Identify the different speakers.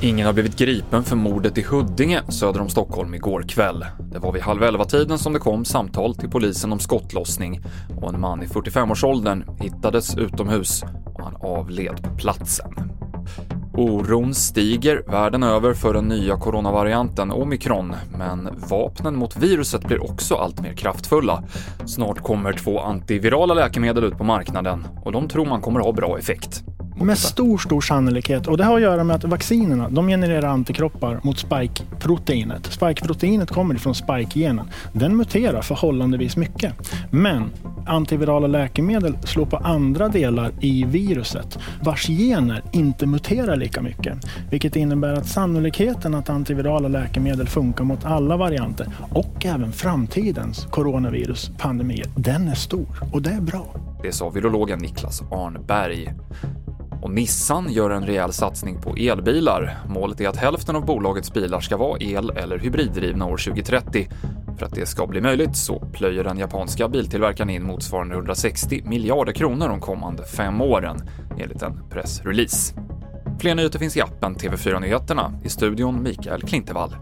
Speaker 1: Ingen har blivit gripen för mordet i Huddinge söder om Stockholm igår kväll. Det var vid halv elva-tiden som det kom samtal till polisen om skottlossning och en man i 45-årsåldern hittades utomhus och han avled på platsen. Oron stiger världen över för den nya coronavarianten omikron, men vapnen mot viruset blir också allt mer kraftfulla. Snart kommer två antivirala läkemedel ut på marknaden och de tror man kommer ha bra effekt.
Speaker 2: Med stor, stor sannolikhet. Och det har att göra med att vaccinerna de genererar antikroppar mot spike-proteinet. Spike-proteinet kommer ifrån spike-genen. Den muterar förhållandevis mycket. Men antivirala läkemedel slår på andra delar i viruset vars gener inte muterar lika mycket. Vilket innebär att sannolikheten att antivirala läkemedel funkar mot alla varianter och även framtidens coronaviruspandemier, den är stor. Och det är bra.
Speaker 1: Det sa virologen Niklas Arnberg. Och Nissan gör en rejäl satsning på elbilar. Målet är att hälften av bolagets bilar ska vara el eller hybriddrivna år 2030. För att det ska bli möjligt så plöjer den japanska biltillverkaren in motsvarande 160 miljarder kronor de kommande fem åren, enligt en pressrelease. Fler nyheter finns i appen TV4 Nyheterna. I studion Mikael Klintevall.